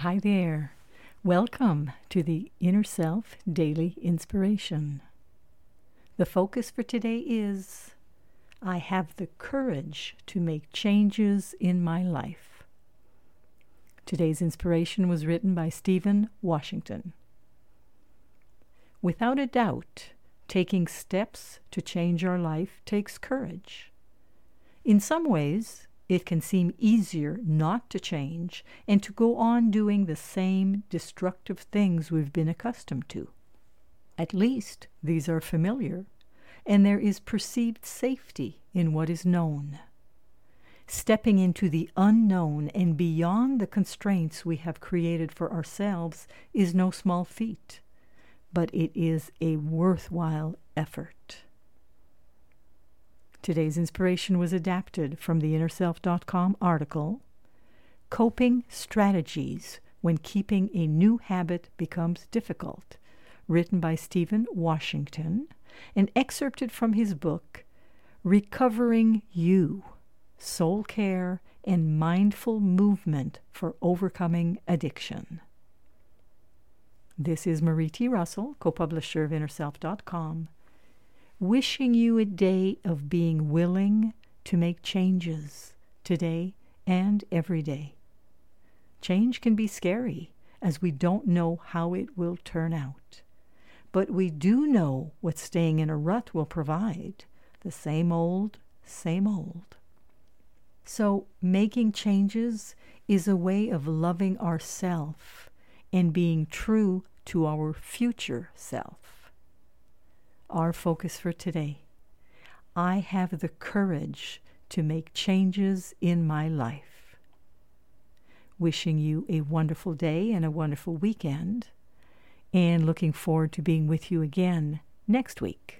Hi there. Welcome to the Inner Self Daily Inspiration. The focus for today is I have the courage to make changes in my life. Today's inspiration was written by Stephen Washington. Without a doubt, taking steps to change our life takes courage. In some ways, it can seem easier not to change and to go on doing the same destructive things we've been accustomed to. At least these are familiar, and there is perceived safety in what is known. Stepping into the unknown and beyond the constraints we have created for ourselves is no small feat, but it is a worthwhile effort. Today's inspiration was adapted from the InnerSelf.com article Coping Strategies When Keeping a New Habit Becomes Difficult, written by Stephen Washington and excerpted from his book Recovering You Soul Care and Mindful Movement for Overcoming Addiction. This is Marie T. Russell, co publisher of InnerSelf.com wishing you a day of being willing to make changes today and every day. Change can be scary as we don't know how it will turn out. But we do know what staying in a rut will provide the same old, same old. So, making changes is a way of loving ourself and being true to our future self our focus for today. I have the courage to make changes in my life. Wishing you a wonderful day and a wonderful weekend, and looking forward to being with you again next week.